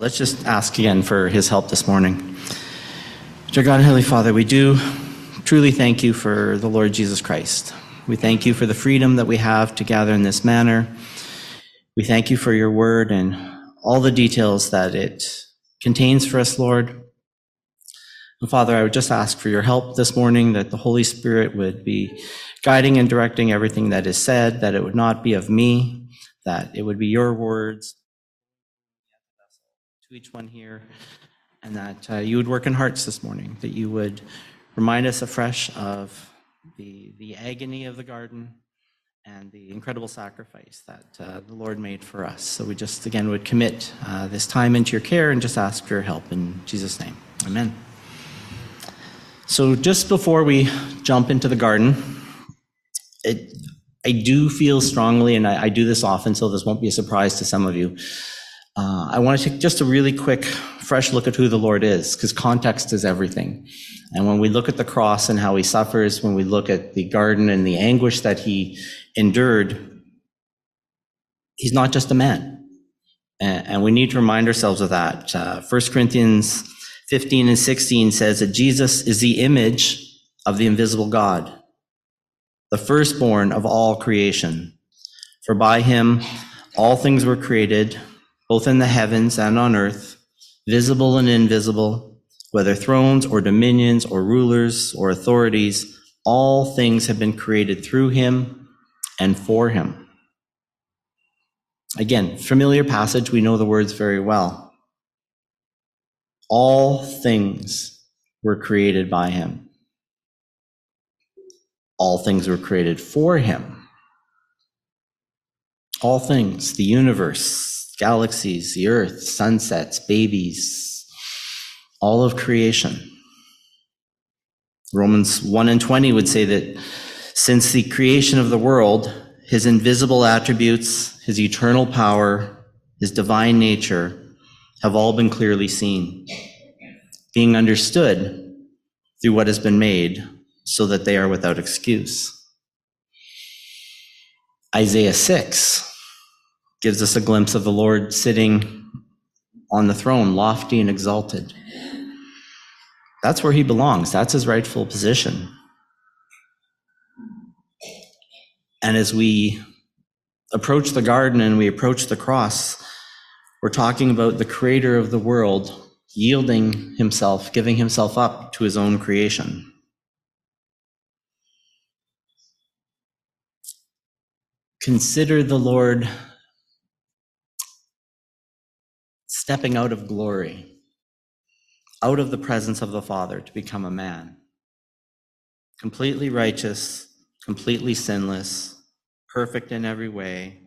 Let's just ask again for his help this morning. Dear God and Heavenly Father, we do truly thank you for the Lord Jesus Christ. We thank you for the freedom that we have to gather in this manner. We thank you for your word and all the details that it contains for us, Lord. And Father, I would just ask for your help this morning that the Holy Spirit would be guiding and directing everything that is said, that it would not be of me, that it would be your words to each one here, and that uh, you would work in hearts this morning, that you would remind us afresh of the, the agony of the garden and the incredible sacrifice that uh, the Lord made for us. So we just again would commit uh, this time into your care and just ask for your help in Jesus' name. Amen. So just before we jump into the garden, it, I do feel strongly, and I, I do this often, so this won't be a surprise to some of you. Uh, I want to take just a really quick, fresh look at who the Lord is, because context is everything. And when we look at the cross and how he suffers, when we look at the garden and the anguish that he endured, he's not just a man. And, and we need to remind ourselves of that. Uh, 1 Corinthians 15 and 16 says that Jesus is the image of the invisible God, the firstborn of all creation. For by him all things were created, both in the heavens and on earth, visible and invisible, whether thrones or dominions or rulers or authorities, all things have been created through him and for him. Again, familiar passage, we know the words very well. All things were created by him. All things were created for him. All things, the universe, galaxies, the earth, sunsets, babies, all of creation. Romans 1 and 20 would say that since the creation of the world, his invisible attributes, his eternal power, his divine nature have all been clearly seen, being understood through what has been made so that they are without excuse. Isaiah 6 gives us a glimpse of the Lord sitting on the throne, lofty and exalted. That's where he belongs. That's his rightful position. And as we approach the garden and we approach the cross, we're talking about the creator of the world yielding himself, giving himself up to his own creation. Consider the Lord stepping out of glory, out of the presence of the Father to become a man. Completely righteous, completely sinless, perfect in every way,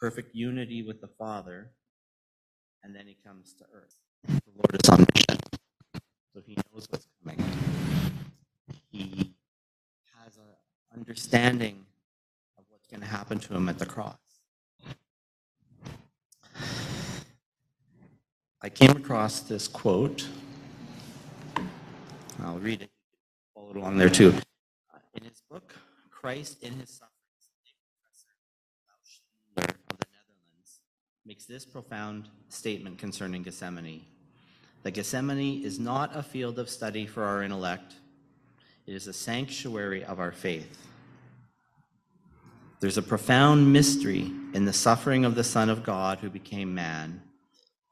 perfect unity with the Father, and then he comes to earth. The Lord is omniscient, so he knows what's coming. He has an understanding of what's going to happen to him at the cross. I came across this quote. I'll read it. Follow along there too. In his book, Christ in His Sufferings, professor of the Netherlands makes this profound statement concerning Gethsemane. That Gethsemane is not a field of study for our intellect, it is a sanctuary of our faith. There's a profound mystery in the suffering of the Son of God who became man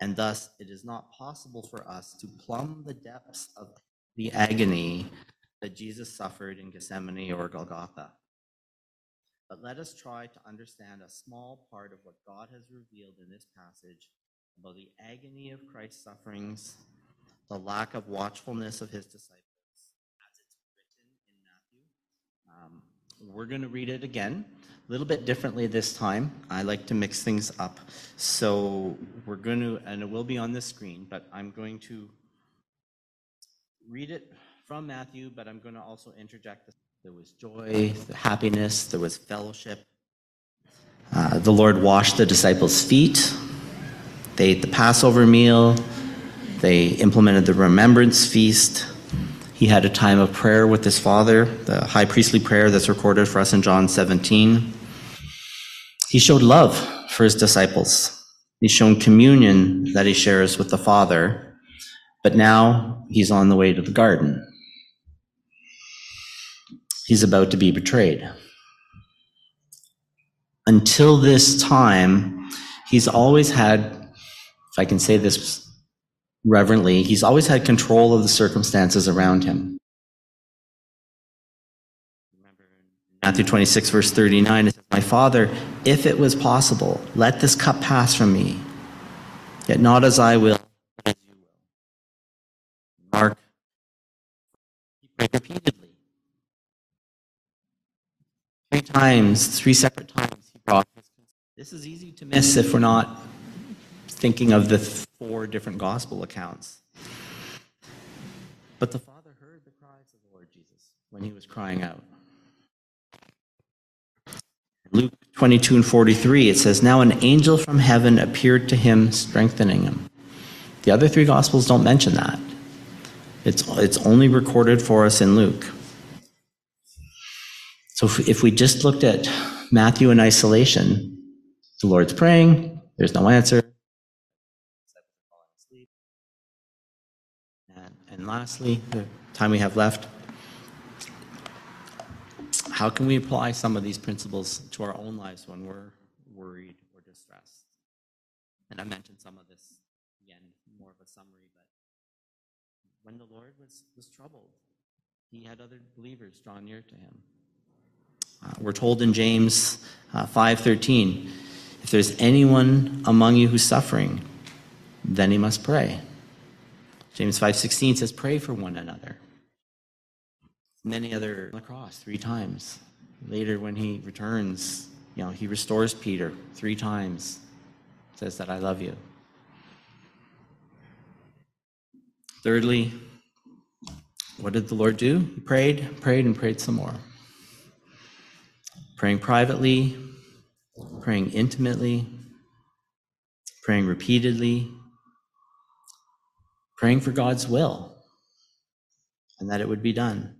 and thus it is not possible for us to plumb the depths of the agony that Jesus suffered in Gethsemane or Golgotha. But let us try to understand a small part of what God has revealed in this passage about the agony of Christ's sufferings, the lack of watchfulness of his disciples, as it's written in Matthew. Um, we're going to read it again a little bit differently this time. I like to mix things up. So we're going to, and it will be on the screen, but I'm going to read it from Matthew, but I'm going to also interject. There was joy, happiness, there was fellowship. Uh, the Lord washed the disciples' feet. They ate the Passover meal. They implemented the remembrance feast. He had a time of prayer with his Father, the high priestly prayer that's recorded for us in John 17. He showed love for his disciples. He's shown communion that he shares with the Father, but now he's on the way to the garden. He's about to be betrayed. Until this time, he's always had, if I can say this reverently, he's always had control of the circumstances around him. Matthew 26, verse 39, it says, My Father, if it was possible, let this cup pass from me. Yet not as I will, as you will. Mark, he prayed repeatedly. Three times, three separate times, he brought his This is easy to miss if we're not thinking of the four different gospel accounts. But the Father heard the cries of the Lord Jesus when he was crying out. Luke 22 and 43, it says, Now an angel from heaven appeared to him, strengthening him. The other three Gospels don't mention that. It's, it's only recorded for us in Luke. So if, if we just looked at Matthew in isolation, the Lord's praying, there's no answer. And, lastly, the time we have left, how can we apply some of these principles to our own lives when we're worried or distressed? And I mentioned some of this again, more of a summary, but when the Lord was, was troubled, he had other believers draw near to him. Uh, we're told in James uh, 5:13, if there's anyone among you who's suffering, then he must pray. James 5:16 says, "Pray for one another." Many other on the cross three times. Later, when he returns, you know, he restores Peter three times, says that I love you. Thirdly, what did the Lord do? He prayed, prayed, and prayed some more. Praying privately, praying intimately, praying repeatedly, praying for God's will and that it would be done.